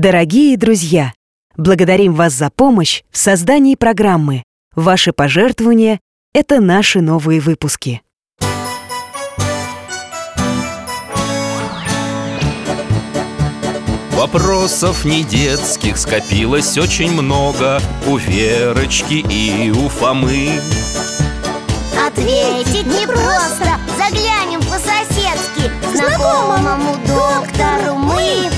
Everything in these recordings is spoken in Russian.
Дорогие друзья, благодарим вас за помощь в создании программы. Ваши пожертвования – это наши новые выпуски. Вопросов не детских скопилось очень много У Верочки и у Фомы Ответить непросто Заглянем по-соседски К знакомому доктору мы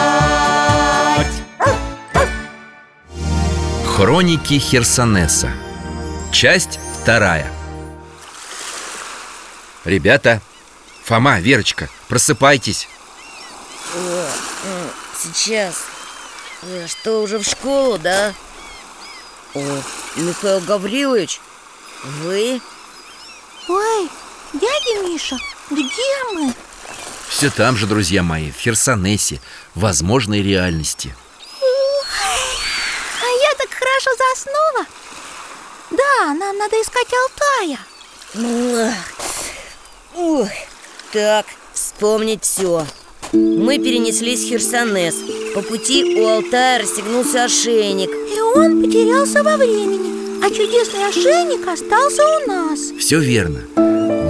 Хроники Херсонеса Часть вторая Ребята, Фома, Верочка, просыпайтесь Сейчас Э, Что, уже в школу, да? О, Михаил Гаврилович Вы? Ой, дядя Миша, где мы? Все там же, друзья мои, в Херсонесе, возможной реальности А я так заснула Да, нам надо искать Алтая. Ух. Так, вспомнить все Мы перенеслись в Херсонес. По пути у Алтая расстегнулся ошейник. И он потерялся во времени А чудесный ошейник остался у нас. Все верно.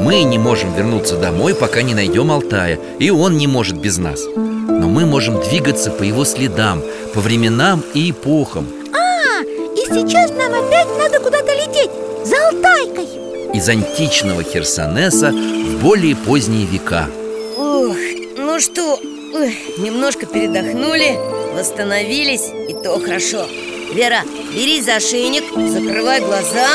Мы не можем вернуться домой, пока не найдем Алтая И он не может без нас. Но мы можем двигаться по его следам По временам и эпохам сейчас нам опять надо куда-то лететь За Алтайкой. Из античного Херсонеса в более поздние века. Ух, ну что, ух, немножко передохнули, восстановились, и то хорошо. Вера, бери за ошейник, закрывай глаза.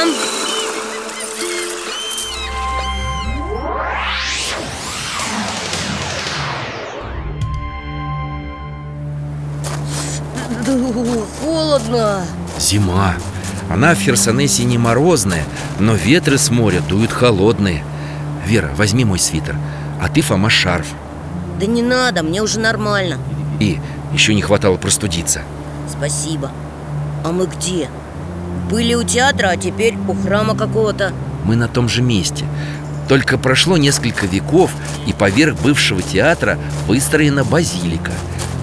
Холодно Зима. Она в Херсонесе не морозная Но ветры с моря дуют холодные. Вера, возьми мой свитер А ты, Фома, шарф. Да не надо, мне уже нормально. И еще не хватало простудиться. Спасибо. А мы где? Были у театра, а теперь у храма какого-то. Мы на том же месте. Только прошло несколько веков И поверх бывшего театра выстроена базилика.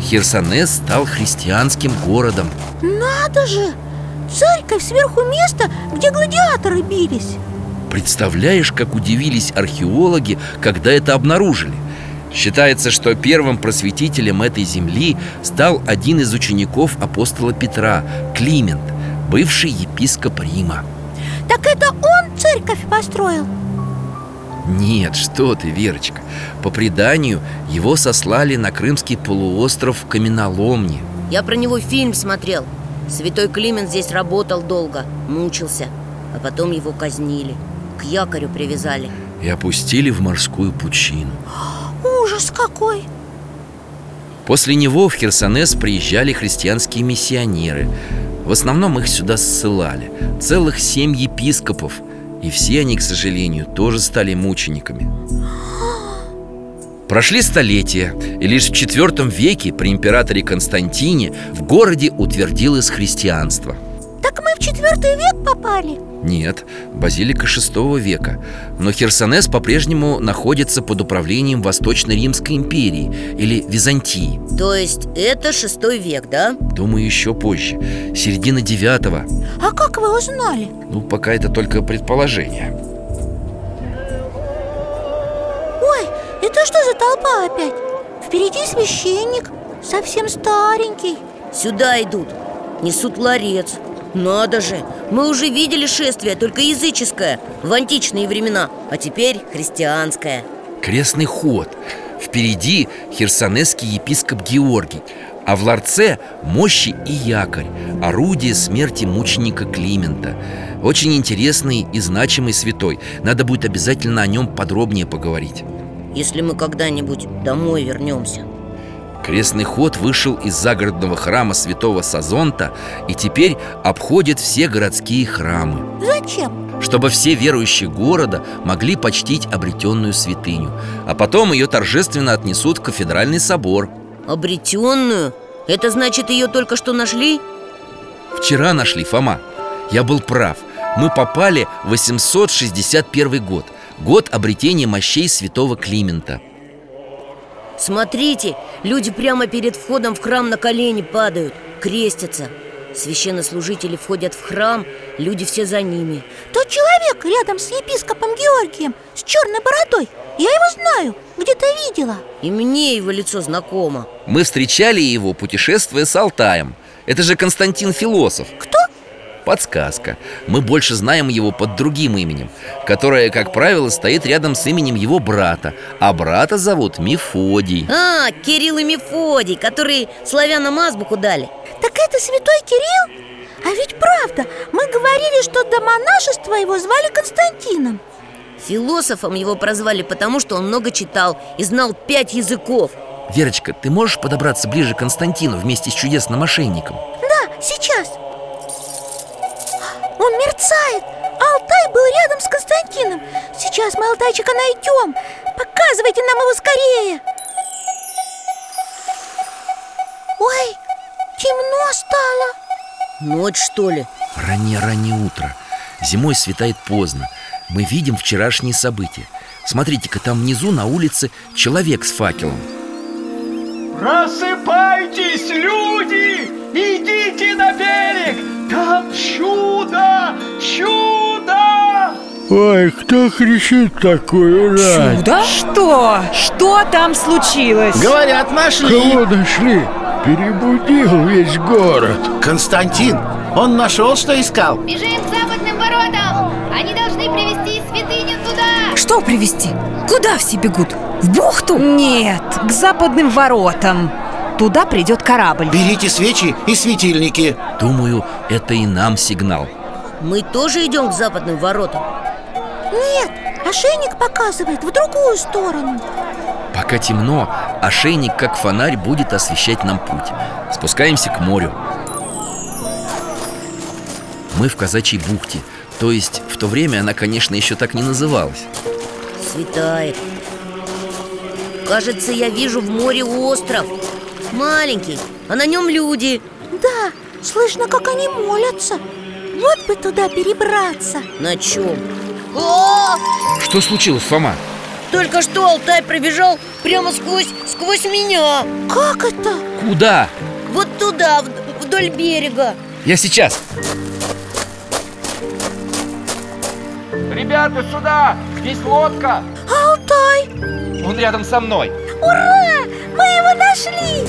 Херсонес стал христианским городом. Надо же! Церковь сверху места, где гладиаторы бились Представляешь, как удивились археологи, когда это обнаружили? Считается, что первым просветителем этой земли стал один из учеников апостола Петра, Климент, бывший епископ Рима. Так это он церковь построил? Нет, что ты, Верочка По преданию, его сослали на Крымский полуостров в каменоломне Я про него фильм смотрел Святой Климент здесь работал долго, мучился А потом его казнили. К якорю привязали. И опустили в морскую пучину. Ужас какой! После него в Херсонес приезжали христианские миссионеры. В основном их сюда ссылали. Целых семь епископов. И все они, к сожалению, тоже стали мучениками Прошли столетия, и лишь в IV веке при императоре Константине в городе утвердилось христианство. Так мы в четвертый век попали? Нет, базилика VI века. Но Херсонес по-прежнему находится под управлением Восточно-Римской империи или Византии. То есть это шестой век, да? Думаю, еще позже, середина девятого. А как вы узнали? Ну, пока это только предположение это что за толпа опять? Впереди священник, совсем старенький. Сюда идут, несут ларец. Надо же, мы уже видели шествие, только языческое В античные времена, а теперь христианское. Крестный ход. Впереди херсонесский епископ Георгий А в ларце мощи и якорь Орудие смерти мученика Климента. Очень интересный и значимый святой. Надо будет обязательно о нем подробнее поговорить Если мы когда-нибудь домой вернемся Крестный ход вышел из загородного храма святого Сазонта и теперь обходит все городские храмы Зачем? Чтобы все верующие города могли почтить обретенную святыню А потом ее торжественно отнесут в кафедральный собор Обретенную? Это значит, ее только что нашли? Вчера нашли, Фома Я был прав Мы попали в 861 год Год обретения мощей святого Климента. Смотрите, люди прямо перед входом в храм на колени падают, крестятся. Священнослужители входят в храм, люди все за ними. Тот человек рядом с епископом Георгием С черной бородой Я его знаю, где-то видела. И мне его лицо знакомо. Мы встречали его, путешествуя с Алтаем. Это же Константин Философ. Кто? Подсказка. Мы больше знаем его под другим именем Которое, как правило, стоит рядом с именем его брата. А брата зовут Мефодий. А, Кирилл и Мефодий, которые славянам азбуку дали. Так это святой Кирилл? А ведь правда, мы говорили, что до монашества его звали Константином. Философом его прозвали, потому что он много читал и знал пять языков. Верочка, ты можешь подобраться ближе к Константину вместе с чудесным мошенником? Да, сейчас мерцает. Алтай был рядом с Константином. Сейчас мы Алтайчика найдем. Показывайте нам его скорее. Ой, темно стало. Ночь, что ли? Раннее-раннее утро. Зимой светает поздно. Мы видим вчерашние события. Смотрите-ка, там внизу на улице человек с факелом. Просыпайтесь, люди! Идите на берег! Там чудо! Чудо! Ой, кто кричит такую рань? Чудо? Что? Что там случилось? Говорят, нашли Кого нашли? Перебудил весь город Константин, он нашел, что искал Бежим к западным воротам Они должны привести святыню туда Что привезти? Куда все бегут? В бухту? Нет, к западным воротам Туда придет корабль. Берите свечи и светильники. Думаю, это и нам сигнал. Мы тоже идем к западным воротам? Нет, ошейник показывает в другую сторону. Пока темно, ошейник, как фонарь, будет освещать нам путь. Спускаемся к морю. Мы в Казачьей бухте. То есть в то время она, конечно, еще так не называлась. Светает. Кажется, я вижу в море остров Маленький, а на нем люди Да, слышно, как они молятся Вот бы туда перебраться На чем? О, Что случилось, Фома? только что Алтай пробежал прямо сквозь, сквозь меня Как это? Куда? Вот туда, вдоль берега Я сейчас Ребята, сюда! Здесь лодка! Алтай! Он рядом со мной Ура! Мы его нашли!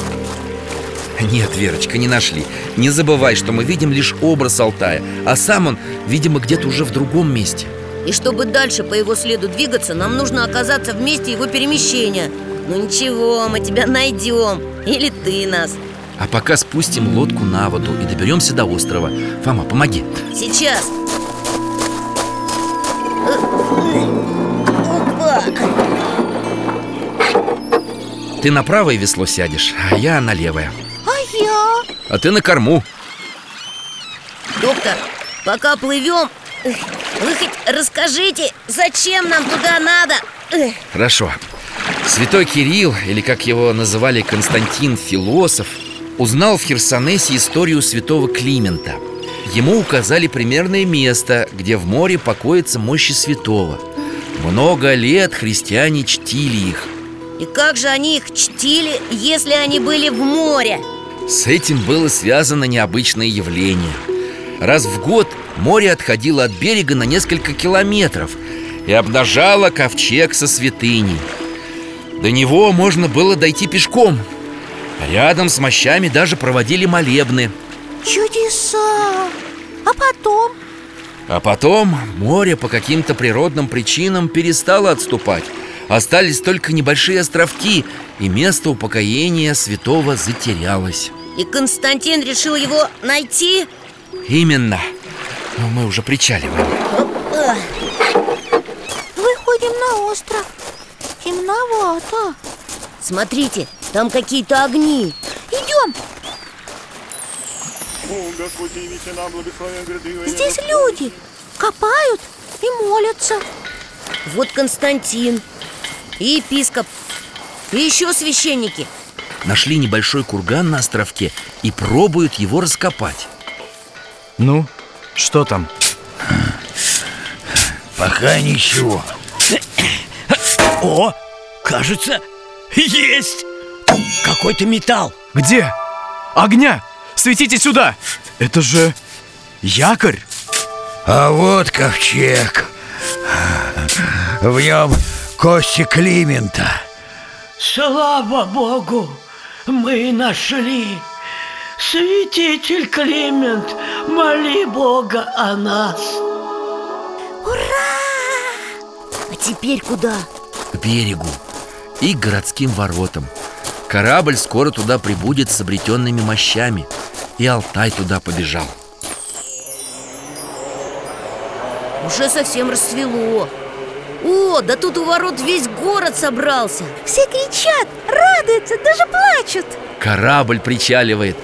Нет, Верочка, не нашли. Не забывай, что мы видим лишь образ Алтая А сам он, видимо, где-то уже в другом месте. И чтобы дальше по его следу двигаться, нам нужно оказаться в месте его перемещения. Ну ничего, мы тебя найдем. Или ты нас. А пока спустим лодку на воду и доберемся до острова. Фома, помоги. Сейчас Ты на правое весло сядешь, а я на левое. А я? А ты на корму. Доктор, пока плывем Вы хоть расскажите, зачем нам туда надо? Хорошо. Святой Кирилл, или как его называли Константин Философ Узнал в Херсонесе историю святого Климента. Ему указали примерное место, где в море покоятся мощи святого. Много лет христиане чтили их И как же они их чтили, если они были в море? С этим было связано необычное явление Раз в год море отходило от берега на несколько километров И обнажало ковчег со святыней До него можно было дойти пешком Рядом с мощами даже проводили молебны Чудеса! А потом? А потом море по каким-то природным причинам перестало отступать Остались только небольшие островки И место упокоения святого затерялось. И Константин решил его найти? Именно. Но мы уже причаливаем. Выходим на остров. Темновато. Смотрите, Там какие-то огни. Идем, здесь люди Копают и молятся. Вот Константин И епископ И еще священники Нашли небольшой курган на островке и пробуют его раскопать Ну, что там? Пока ничего. О, кажется, есть Какой-то металл Где? Огня! Светите сюда! Это же якорь! А вот ковчег. В нем кости Климента. Слава Богу, мы нашли Святитель Климент, моли Бога о нас А теперь куда? к берегу и к городским воротам. Корабль скоро туда прибудет с обретенными мощами, и Алтай туда побежал. Уже совсем рассвело О, да тут у ворот весь город собрался. Все кричат, радуются, даже плачут. Корабль причаливает,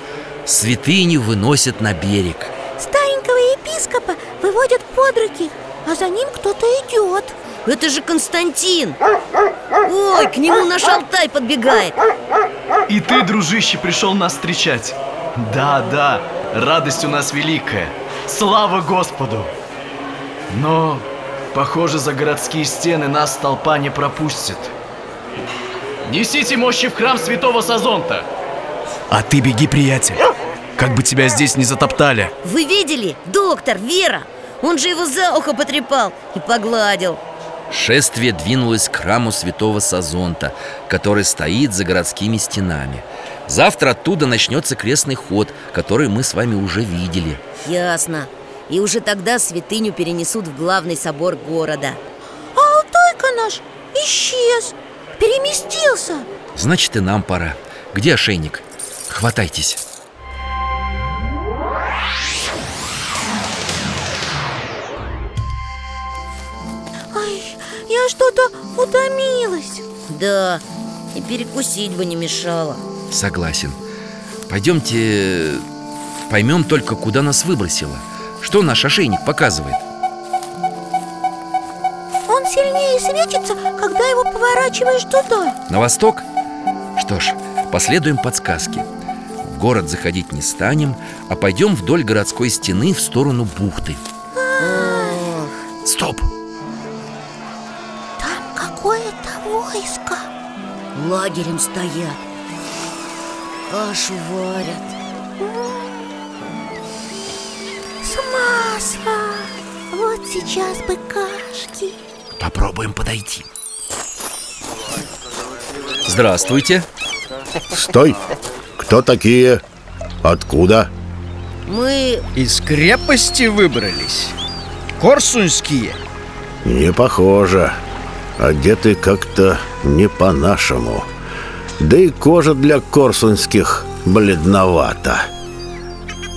святыню выносят на берег. Старенького епископа выводят под руки А за ним кто-то идет. Это же Константин. Ой, к нему наш Алтай подбегает. И ты, дружище, пришел нас встречать. Да, да, радость у нас великая. Слава Господу! Но, похоже, за городские стены нас толпа не пропустит. Несите мощи в храм святого Сазонта. А ты беги, приятель. Как бы тебя здесь не затоптали. Вы видели? Доктор, Вера. Он же его за ухо потрепал и погладил. Шествие двинулось к храму святого Сазонта, который стоит за городскими стенами. Завтра оттуда начнется крестный ход, который мы с вами уже видели. Ясно И уже тогда святыню перенесут в главный собор города А Алтайка наш исчез Переместился Значит, и нам пора. Где ошейник? Хватайтесь. Ай, я что-то утомилась Да, и перекусить бы не мешало Согласен. Пойдемте поймем только, куда нас выбросило. Что наш ошейник показывает? Он сильнее светится, когда его поворачиваешь туда На восток? Что ж, последуем подсказке. В город заходить не станем, а пойдем вдоль городской стены в сторону бухты. Стоп! Там какое-то войско Лагерем стоят Кашу варят маслом Вот сейчас бы кашки Попробуем подойти. Здравствуйте. Стой! Кто такие? Откуда? Мы... Из крепости выбрались Корсунские Не похоже. Одеты как-то не по-нашему. Да и кожа для корсунских бледновата.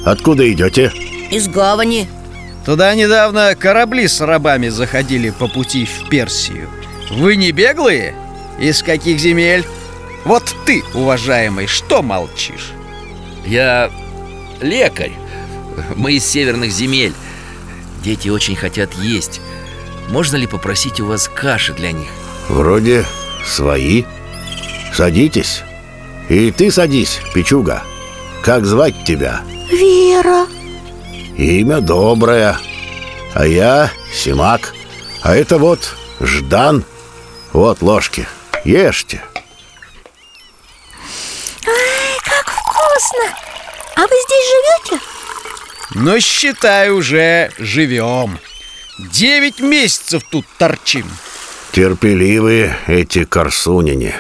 Откуда идете? Из гавани Туда недавно корабли с рабами заходили по пути в Персию Вы не беглые? Из каких земель? Вот ты, уважаемый, что молчишь? Я лекарь. Мы из северных земель. Дети очень хотят есть. Можно ли попросить у вас каши для них? Вроде свои. Садитесь. И ты садись, Пичуга. Как звать тебя? Вера Имя доброе. А я Симак. А это вот Ждан. Вот ложки. Ешьте. Ай, как вкусно А вы здесь живете? Ну, считай, уже живем Девять месяцев тут торчим Терпеливые эти корсуняне.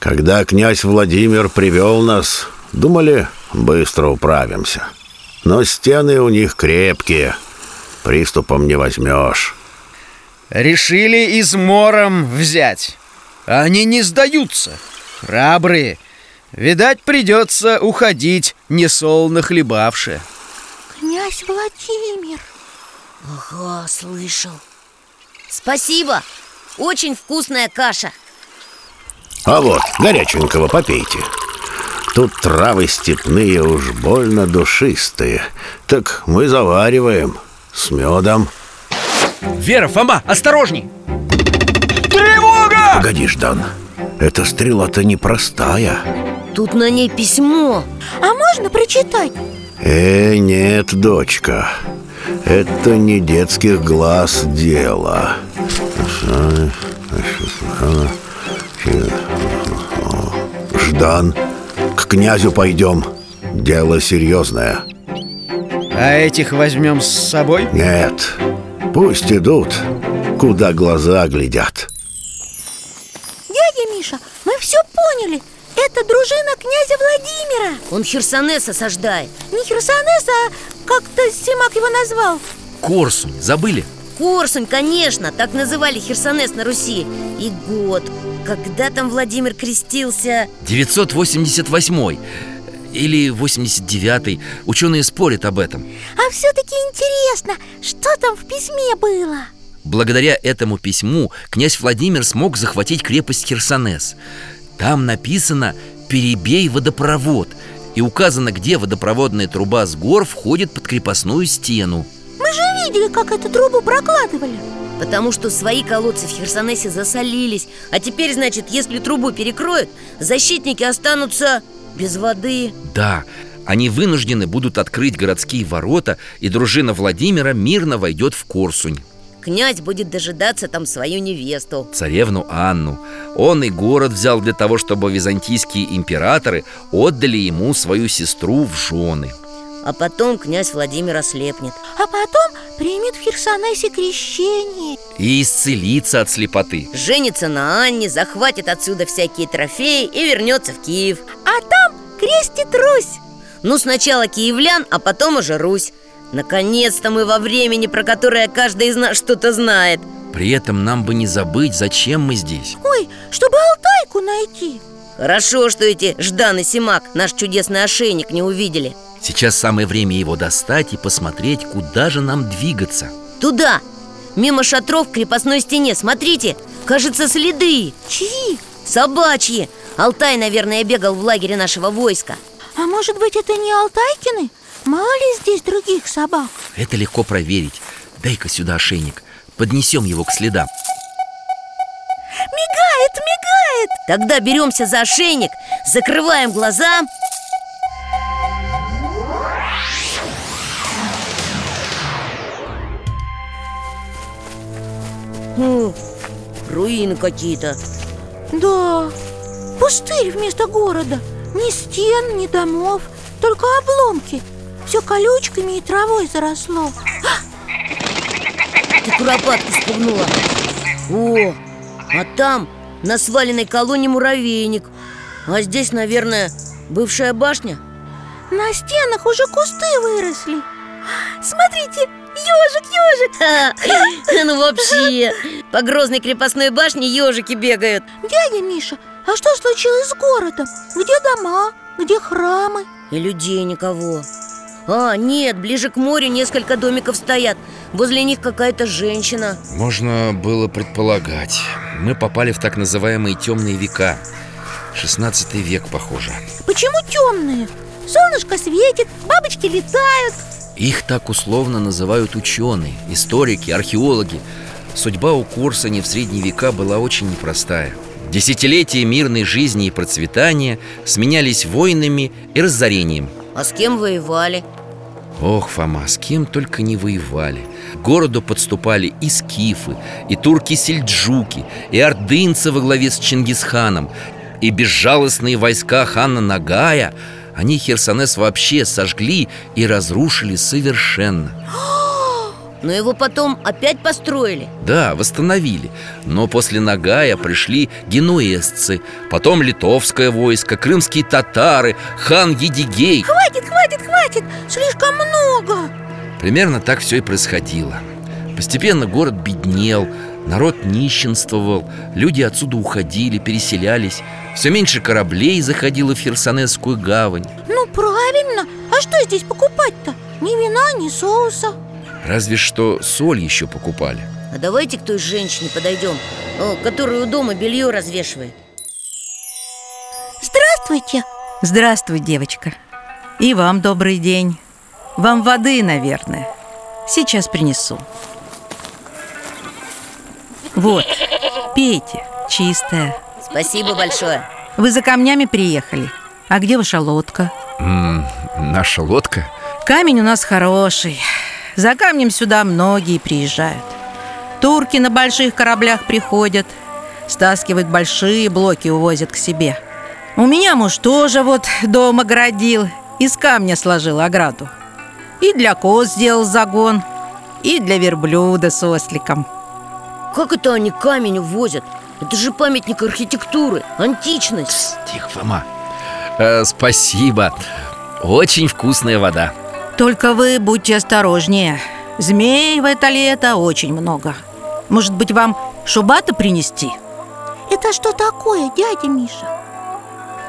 Когда князь Владимир привел нас, думали, быстро управимся. Но стены у них крепкие, приступом не возьмешь. Решили измором взять. Они не сдаются Храбрые. Видать, придется уходить, несолоно хлебавши. Князь Владимир. Ага, слышал. Спасибо. Очень вкусная каша. А вот, горяченького попейте Тут травы степные уж больно душистые Так мы завариваем с медом Вера, Фома, осторожней! Тревога! Погоди, Ждан, эта стрела-то непростая Тут на ней письмо А можно прочитать? Э, нет, дочка Это не детских глаз дело Ждан, князю пойдем. Дело серьезное. А этих возьмем с собой? Нет, пусть идут, куда глаза глядят. Дядя Миша, мы все поняли. Это дружина князя Владимира. Он Херсонес осаждает Не Херсонес, а как-то Симак его назвал. Корсунь, забыли? Корсунь, конечно, так называли Херсонес на Руси. И год, когда там Владимир крестился? 988 или 89 Ученые спорят об этом. А все-таки интересно, что там в письме было? Благодаря этому письму князь Владимир смог захватить крепость Херсонес. Там написано «Перебей водопровод» И указано, где водопроводная труба с гор входит под крепостную стену. Мы же видели, как эту трубу прокладывали Потому что свои колодцы в Херсонесе засолились. А теперь, значит, если трубу перекроют Защитники останутся без воды. Да, они вынуждены будут открыть городские ворота И дружина Владимира мирно войдет в Корсунь. Князь будет дожидаться там свою невесту. Царевну Анну. Он и город взял для того, чтобы византийские императоры Отдали ему свою сестру в жены А потом князь Владимир ослепнет. А потом примет в Херсонесе крещение. И исцелится от слепоты. Женится на Анне, захватит отсюда всякие трофеи И вернется в Киев. А там крестит Русь. Ну, сначала киевлян, а потом уже Русь. Наконец-то мы во времени, про которое каждый из нас что-то знает. При этом нам бы не забыть, зачем мы здесь. Ой, чтобы Алтайку найти. Хорошо, что эти Ждан и Симак наш чудесный ошейник не увидели Сейчас самое время его достать и посмотреть, куда же нам двигаться. Туда, мимо шатров к крепостной стене. Смотрите, кажется, следы. Чьи? Собачьи. Алтай, наверное, бегал в лагере нашего войска. А может быть, это не Алтайкины? Мало ли здесь других собак. Это легко проверить. Дай-ка сюда ошейник. Поднесем его к следам. Мигает, мигает! Тогда беремся за ошейник, закрываем глаза Хм, руины какие-то. Да, пустырь вместо города. Ни стен, ни домов, только обломки. Все колючками и травой заросло. Ты куропатку спугнула. О, а там на сваленной колонне муравейник. А здесь, наверное, бывшая башня? На стенах уже кусты выросли. Смотрите, ежик, ежик Ха, Ну вообще, по грозной крепостной башне ежики бегают. Дядя Миша, а что случилось с городом? Где дома? Где храмы? И людей никого. А, нет, ближе к морю несколько домиков стоят. Возле них какая-то женщина. Можно было предполагать. Мы попали в так называемые темные века 16 век, похоже. Почему темные? Солнышко светит, бабочки летают Их так условно называют ученые, историки, археологи. Судьба у Корсани в средние века была очень непростая. Десятилетия мирной жизни и процветания сменялись войнами и разорением. А с кем воевали? Ох, Фома, с кем только не воевали. К городу подступали и скифы, и турки-сельджуки, и ордынцы во главе с Чингисханом И безжалостные войска хана Нагая Они Херсонес вообще сожгли и разрушили совершенно. Но его потом опять построили. Да, восстановили. Но после Нагая пришли генуэзцы Потом литовское войско, крымские татары, хан Едигей. Хватит, хватит, хватит, слишком много! Примерно так все и происходило. Постепенно город беднел, народ нищенствовал Люди отсюда уходили, переселялись. Все меньше кораблей заходило в Херсонесскую гавань. Ну правильно, а что здесь покупать-то? Ни вина, ни соуса. Разве что соль еще покупали. А давайте к той женщине подойдем о, Которая у дома белье развешивает. Здравствуйте. Здравствуй, девочка. И вам добрый день. Вам воды, наверное. Сейчас принесу Вот, пейте, чистая Спасибо большое. Вы за камнями приехали? А где ваша лодка? М, Наша лодка? Камень у нас хороший. За камнем сюда многие приезжают. Турки на больших кораблях приходят Стаскивают большие блоки, увозят к себе. У меня муж тоже вот дом оградил Из камня сложил ограду. И для коз сделал загон И для верблюда с осликом Как это они камень увозят? Это же памятник архитектуры, античность. Тихо, Фома. Э, Спасибо. Очень вкусная вода. Только вы будьте осторожнее. Змей в это лето очень много. Может быть, вам шубата принести? Это что такое, дядя Миша?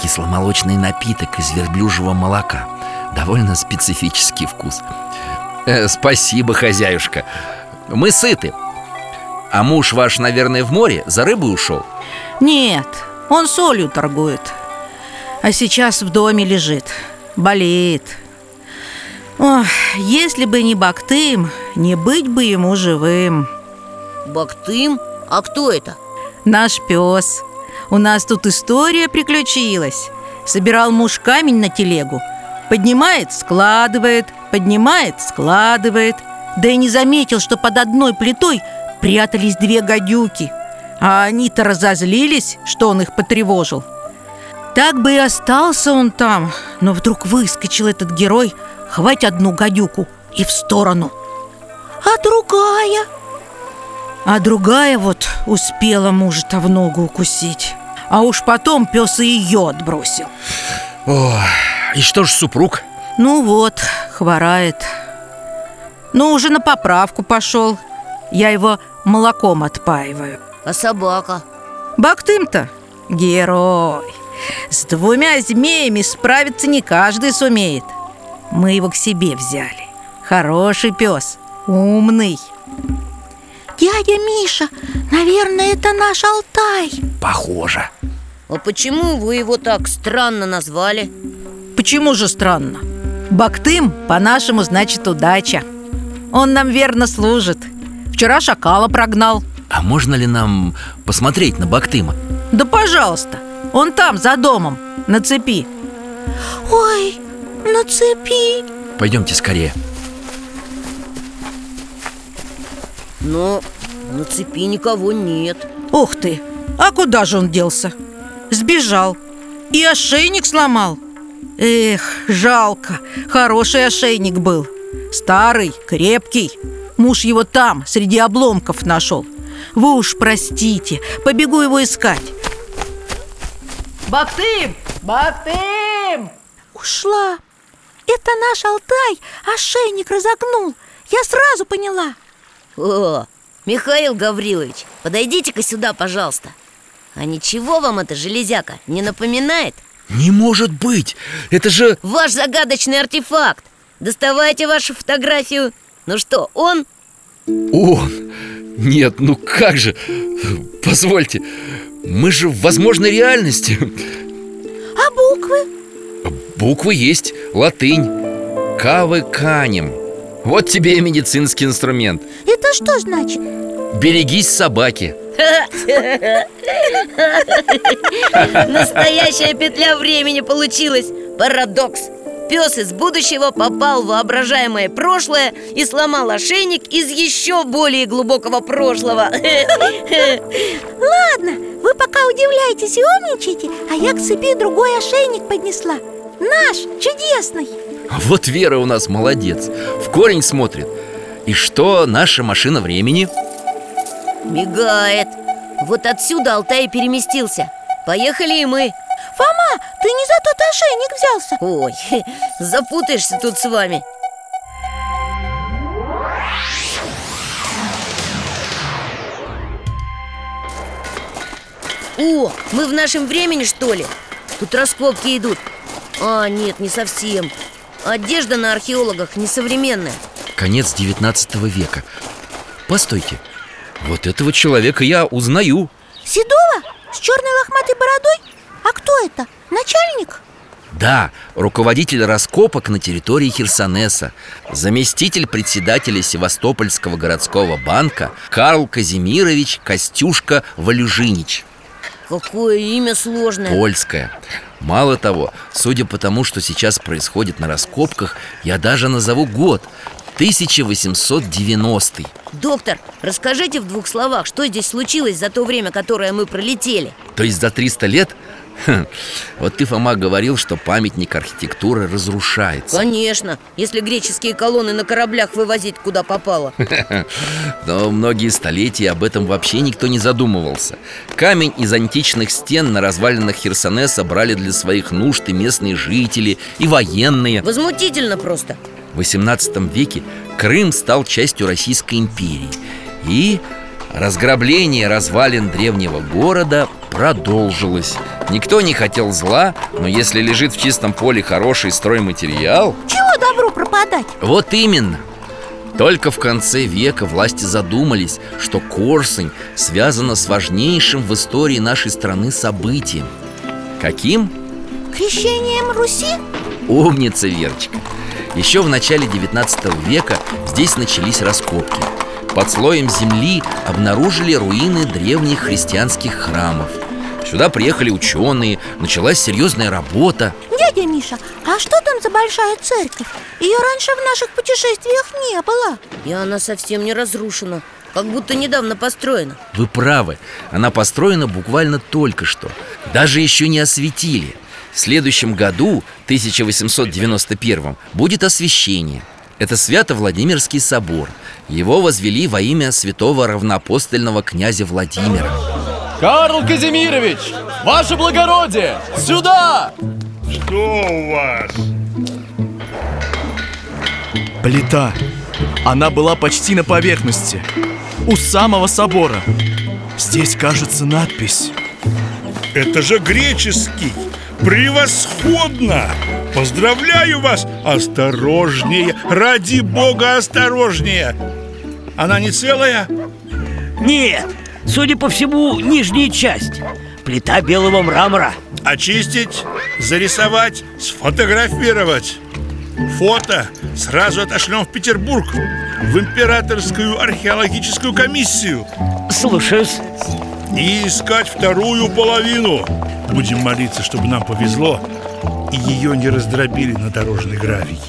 Кисломолочный напиток из верблюжьего молока. Довольно специфический вкус. Э, Спасибо, хозяюшка. Мы сыты А муж ваш, наверное, в море за рыбой ушел? Нет, он солью торгует А сейчас в доме лежит Болеет. Ох, если бы не Бактым, не быть бы ему живым. Бактым? А кто это? Наш пес. У нас тут история приключилась. Собирал муж камень на телегу. Поднимает, складывает, поднимает, складывает. Да и не заметил, что под одной плитой прятались две гадюки. А они-то разозлились, что он их потревожил. Так бы и остался он там Но вдруг выскочил этот герой Хвать одну гадюку и в сторону. А другая? А другая вот успела мужа-то в ногу укусить. А уж потом пес и ее отбросил. О, и что ж супруг? Ну вот, хворает. Ну, уже на поправку пошел Я его молоком отпаиваю. А собака? Бактым-то герой. С двумя змеями справиться не каждый сумеет. Мы его к себе взяли. Хороший пес, умный. Дядя Миша, наверное, это наш Алтай. Похоже. А почему вы его так странно назвали? Почему же странно? Бактым по-нашему значит удача. Он нам верно служит Вчера шакала прогнал. А можно ли нам посмотреть на Бактыма? Да пожалуйста, он там, за домом, на цепи. Ой, на цепи. Пойдемте скорее. Но на цепи никого нет. Ух ты, а куда же он делся? Сбежал И ошейник сломал. Эх, жалко, хороший ошейник был. Старый, крепкий Муж его там, среди обломков нашел Вы уж простите, побегу его искать Бактым! Бактым! Ушла Это наш Алтай ошейник разогнул Я сразу поняла О, Михаил Гаврилович, подойдите-ка сюда, пожалуйста А ничего вам эта железяка не напоминает? Не может быть! Это же... Ваш загадочный артефакт Доставайте вашу фотографию Ну что, он? Он! Нет, ну как же? Позвольте, мы же в возможной реальности А буквы? Буквы есть, латынь Кавы канем Вот тебе и медицинский инструмент Это что значит? Берегись собаки Настоящая петля времени получилась Парадокс Пес из будущего попал в воображаемое прошлое И сломал ошейник из еще более глубокого прошлого. Ладно, вы пока удивляетесь и умничаете А я к цепи другой ошейник поднесла. Наш, чудесный. Вот Вера у нас молодец В корень смотрит. И что наша машина времени? Мигает. Вот отсюда Алтай переместился. Поехали и мы Фома, ты не за тот ошейник взялся. Ой, запутаешься тут с вами. О, мы в нашем времени, что ли? Тут раскопки идут. А, нет, не совсем. Одежда на археологах несовременная. Конец 19 века. Постойте, вот этого человека я узнаю. Седова? С черной лохматой бородой? А кто это? Начальник? Да, руководитель раскопок на территории Херсонеса Заместитель председателя Севастопольского городского банка Карл Казимирович Костюшка Валюжинич Какое имя сложное Польское Мало того, судя по тому, что сейчас происходит на раскопках Я даже назову год 1890 Доктор, расскажите в двух словах, что здесь случилось за то время, которое мы пролетели То есть за 300 лет? Хм, вот ты, Фома, говорил, что памятник архитектуры разрушается. Конечно, если греческие колонны на кораблях вывозить куда попало. Но многие столетия об этом вообще никто не задумывался. Камень из античных стен на развалинах Херсонеса брали для своих нужд и местные жители, и военные. Возмутительно просто. В XVIII веке Крым стал частью Российской империи. И разграбление развалин древнего города продолжилось Никто не хотел зла, но если лежит в чистом поле хороший стройматериал Чего добру пропадать? Вот именно только в конце века власти задумались, что Корсунь связана с важнейшим в истории нашей страны событием Каким? Крещением Руси? Умница, Верочка Еще в начале 19 века здесь начались раскопки Под слоем земли обнаружили руины древних христианских храмов. Сюда приехали ученые, началась серьезная работа. Дядя Миша, а что там за большая церковь? Ее раньше в наших путешествиях не было. И она совсем не разрушена Как будто недавно построена. Вы правы, она построена буквально только что Даже еще не осветили. В следующем году, 1891, будет освящение Это Свято-Владимирский собор Его возвели во имя святого равноапостольного князя Владимира Карл Казимирович! Ваше благородие! Сюда! Что у вас? Плита. Она была почти на поверхности. У самого собора. Здесь, кажется, надпись. Это же греческий. Превосходно! Поздравляю вас! Осторожнее! Ради бога, осторожнее! Она не целая? Нет, судя по всему, нижняя часть Плита белого мрамора Очистить, зарисовать, сфотографировать Фото сразу отошлем в Петербург В императорскую археологическую комиссию Слушаюсь И искать вторую половину Будем молиться, чтобы нам повезло И ее не раздробили на дорожный гравий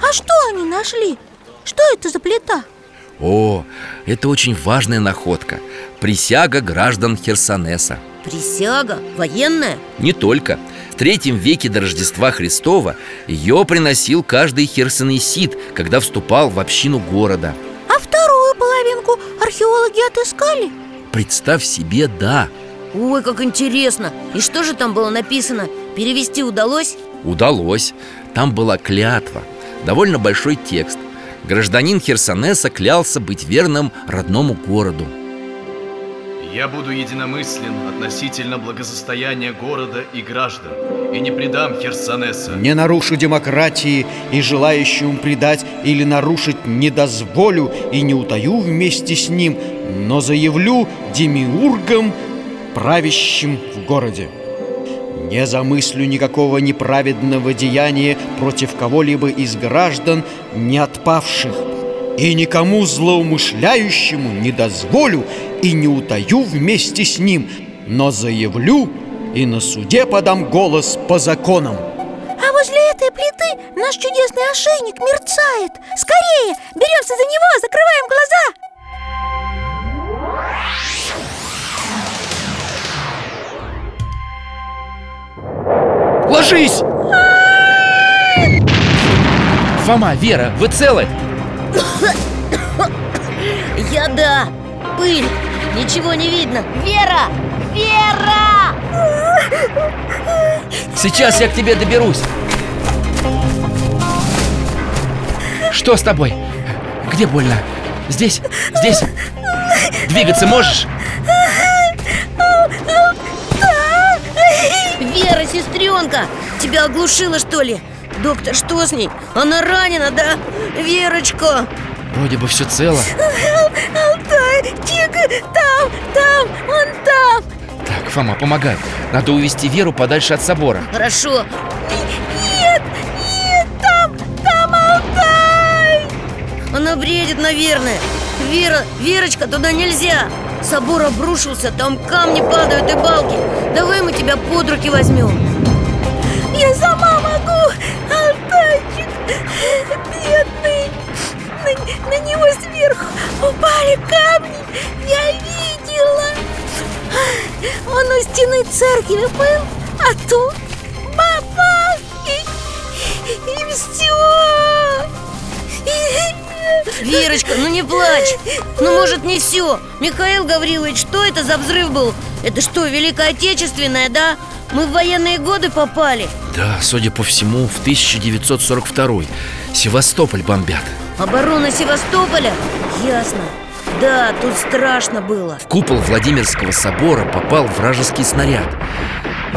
А что они нашли? Что это за плита? О, это очень важная находка Присяга граждан Херсонеса Присяга? Военная? Не только В третьем веке до Рождества Христова Ее приносил каждый херсонесит Когда вступал в общину города А вторую половинку археологи отыскали? Представь себе, да. Ой, как интересно. И что же там было написано? Перевести удалось? Удалось. Там была клятва. Довольно большой текст. Гражданин Херсонеса клялся быть верным родному городу. Я буду единомыслен относительно благосостояния города и граждан И не предам Херсонеса. Не нарушу демократии и желающему предать или нарушить не дозволю и не утаю вместе с ним, но заявлю демиургом, правящим в городе. Не замыслю никакого неправедного деяния против кого-либо из граждан, не отпавших, и никому злоумышляющему не дозволю и не утаю вместе с ним, но заявлю и на суде подам голос по законам. А возле этой плиты наш чудесный ошейник мерцает Скорее, беремся за него, закрываем глаза Ложись! Фома, Вера, вы целы? Я да Пыль Ничего не видно Вера! Вера! Сейчас я к тебе доберусь Что с тобой? Где больно? Здесь? Здесь? Двигаться можешь? Вера, сестренка! Тебя оглушило, что ли? Доктор, что с ней? Она ранена, да? Верочка! Вроде бы все цело Алтай, Чика, там, там, он там Так, Фома, помогай Надо увести Веру подальше от собора Хорошо Нет, нет, там, там Алтай! Она бредит, наверное Вера, Верочка, туда нельзя Собор обрушился, там камни падают и балки. Давай мы тебя под руки возьмем. Я сама могу, Алтайчик Бедный. На, на него сверху упали камни. Я видела. Он у стены церкви был, а тут бабах И, и все Верочка, ну не плачь Ну может не все Михаил Гаврилович, что это за взрыв был? Это что, Великая Отечественная, да? Мы в военные годы попали Да, судя по всему, в 1942 Севастополь бомбят Оборона Севастополя? Ясно Да, тут страшно было В купол Владимирского собора попал вражеский снаряд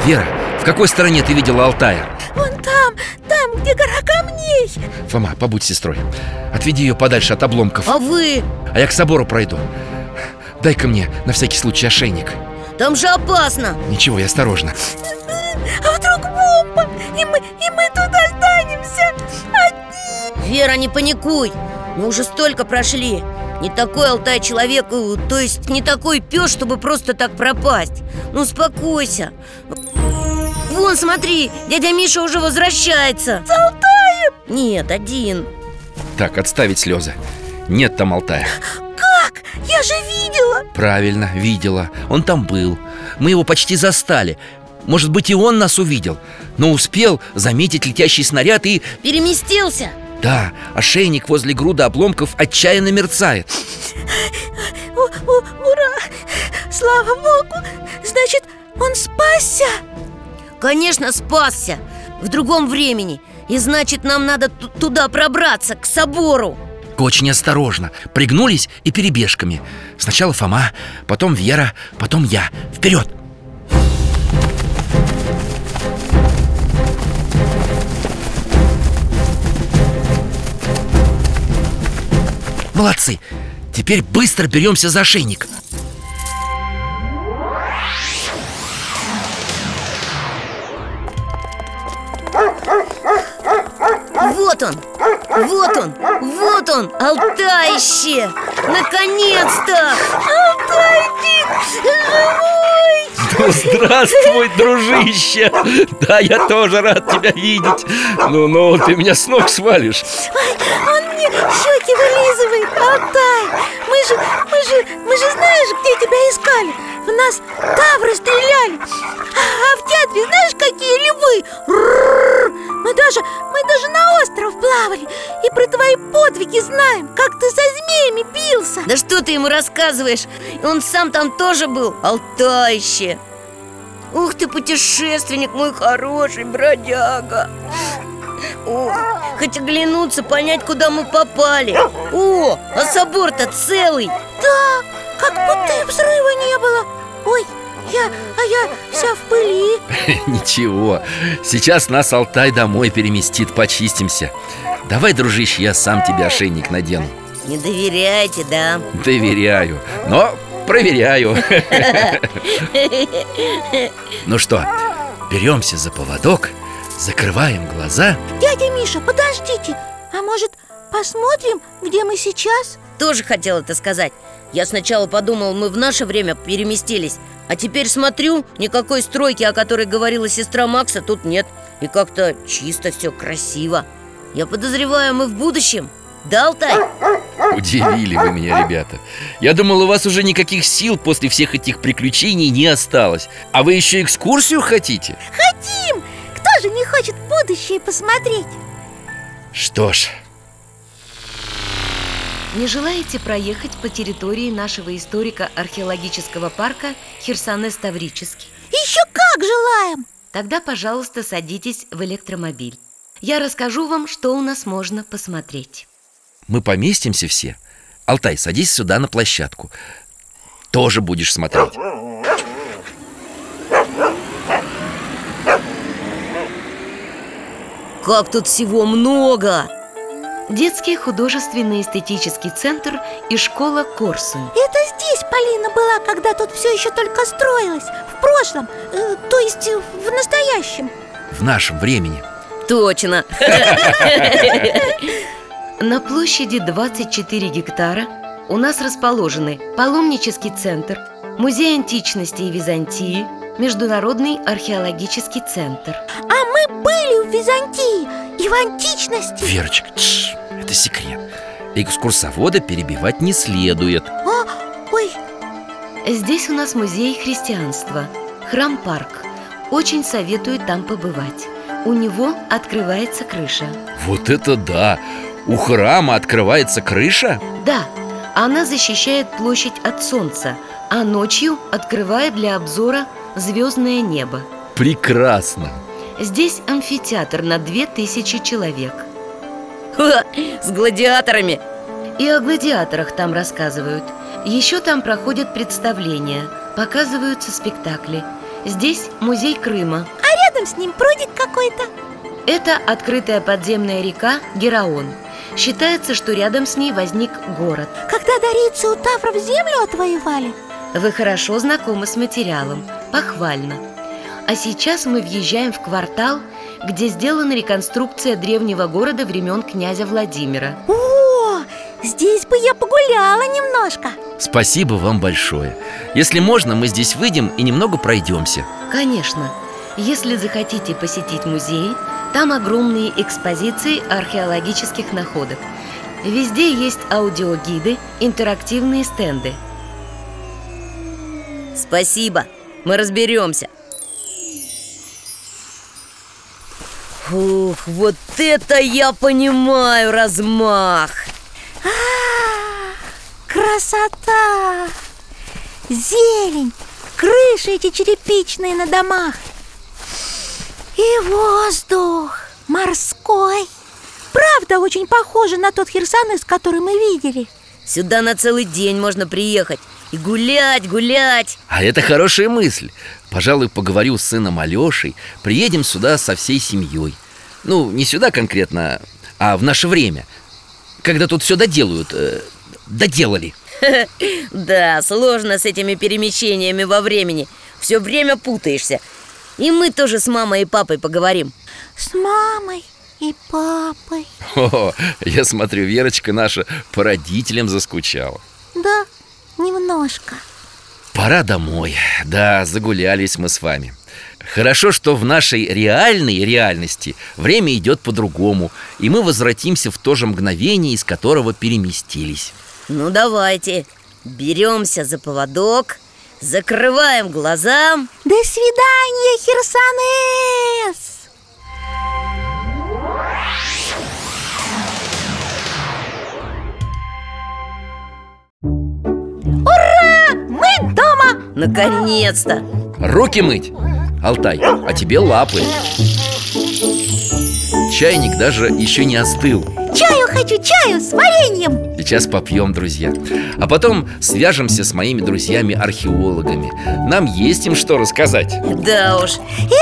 Вера, в какой стороне ты видела Алтая? Вон там, где гора камней Фома, побудь сестрой. Отведи ее подальше от обломков. А вы? А я к собору пройду. Дай-ка мне на всякий случай ошейник. Там же опасно. Ничего, я осторожно. А вдруг бомба? И мы, и мы тут останемся одни. Вера, не паникуй. Мы уже столько прошли. Не такой Алтай человек, то есть не такой пес, чтобы просто так пропасть. Ну успокойся Вон, смотри, дядя Миша уже возвращается С Алтаем? Нет, один Так, отставить слезы Нет там Алтая Как? Я же видела Правильно, видела Он там был Мы его почти застали Может быть и он нас увидел Но успел заметить летящий снаряд и... Переместился? Да, ошейник возле груда обломков отчаянно мерцает у, у, Ура! Слава Богу! Значит, он спасся? Конечно, спасся. В другом времени. И значит, нам надо туда пробраться, к собору. Очень осторожно. Пригнулись и перебежками. Сначала Фома, потом Вера, потом я. Вперед! Молодцы! Теперь быстро беремся за ошейник он! Алтайще! Наконец-то! Алтайчик! Живой! Ну, здравствуй, дружище! Да, я тоже рад тебя видеть Ну-ну, ты меня с ног свалишь Ой, он мне щеки вылизывает, Алтай Мы же, мы же, мы же знаешь, где тебя искали? В нас тавры стреляли А, а в театре знаешь, какие львы? Мы даже, мы даже на остров плавали И про твои подвиги знаем Как ты со змеями бился. Да что ты ему рассказываешь? Он сам там тоже был, Алтайще Ух ты, путешественник мой хороший, бродяга. О, хоть оглянуться, понять, куда мы попали. О, а собор-то целый. Да, как будто и взрыва не было. Ой, я, а я вся в пыли. Ничего, сейчас нас Алтай домой переместит, почистимся. Давай, дружище, я сам тебе ошейник надену. Не доверяйте, да? Доверяю, но проверяю. Ну что, беремся за поводок, закрываем глаза. Дядя Миша, подождите, а может посмотрим, где мы сейчас? Тоже хотел это сказать Я сначала подумал, мы в наше время переместились А теперь смотрю, никакой стройки, о которой говорила сестра Макса, тут нет И как-то чисто все красиво Я подозреваю, мы в будущем Да, Алтай? Удивили вы меня, ребята Я думал, у вас уже никаких сил после всех этих приключений не осталось А вы еще экскурсию хотите? Хотим! Кто же не хочет будущее посмотреть? Что ж, Не желаете проехать по территории нашего историко-археологического парка Херсонес-Таврический? Еще как желаем! Тогда, пожалуйста, садитесь в электромобиль. Я расскажу вам, что у нас можно посмотреть. мы поместимся все Алтай, садись сюда на площадку Тоже будешь смотреть Как тут всего много! Детский художественный эстетический центр и школа Корсунь. Это здесь Полина была, когда тут все еще только строилось. В прошлом, э, то есть в настоящем. В нашем времени. Точно. На площади 24 гектара у нас расположены паломнический центр, музей античности и Византии, Международный археологический центр. А мы были в Византии и в античности. Верочка, тш, это секрет Экскурсовода перебивать не следует а, Ой, Здесь у нас музей христианства, храм-парк. Очень советую там побывать. У него открывается крыша. Вот это да! У храма открывается крыша? Да, она защищает площадь от солнца, а ночью открывает для обзора звездное небо. Прекрасно! Здесь амфитеатр на 2000 человек. Ха, С гладиаторами И о гладиаторах там рассказывают. Еще там проходят представления, показываются спектакли. Здесь музей Крыма. а рядом с ним прудик какой-то Это открытая подземная река Гераон. Считается, что рядом с ней возник город. Когда дарийцы у Тавров землю отвоевали Вы хорошо знакомы с материалом, похвально. А сейчас мы въезжаем в квартал, где сделана реконструкция древнего города времен князя Владимира. О, здесь бы я погуляла немножко Спасибо вам большое Если можно, мы здесь выйдем и немного пройдемся Конечно, если захотите посетить музей, там огромные экспозиции археологических находок. Везде есть аудиогиды, интерактивные стенды. Спасибо, мы разберемся Ух, вот это я понимаю размах! А, красота! Зелень, крыши эти черепичные на домах! И воздух морской! Правда, очень похоже на тот Херсонес, который мы видели. Сюда на целый день можно приехать И гулять, гулять. А это хорошая мысль. Пожалуй, поговорю с сыном Алешей Приедем сюда со всей семьей. Ну, не сюда конкретно, а в наше время. Когда тут все доделают э, Доделали. Да, сложно с этими перемещениями во времени. Все время путаешься. И мы тоже с мамой и папой поговорим. С мамой и папой. О, я смотрю, Верочка наша по родителям заскучала. Да, немножко Пора домой. Да, загулялись мы с вами. Хорошо, что в нашей реальной реальности время идет по-другому, и мы возвратимся в то же мгновение, из которого переместились. Ну давайте, беремся за поводок Закрываем глаза До свидания, Херсонес! Ура! Мы дома! Наконец-то! Руки мыть! Алтай, а тебе лапы Чайник даже еще не остыл Чаю хочу, чаю с вареньем Сейчас попьем, друзья А потом свяжемся с моими друзьями-археологами Нам есть им что рассказать Да уж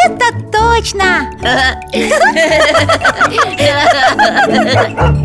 Это точно!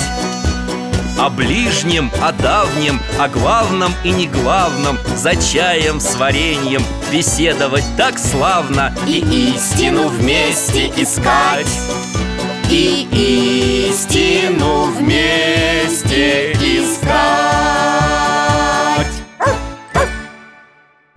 О ближнем, о давнем, о главном и неглавном За чаем с вареньем беседовать так славно И истину вместе искать. И истину вместе искать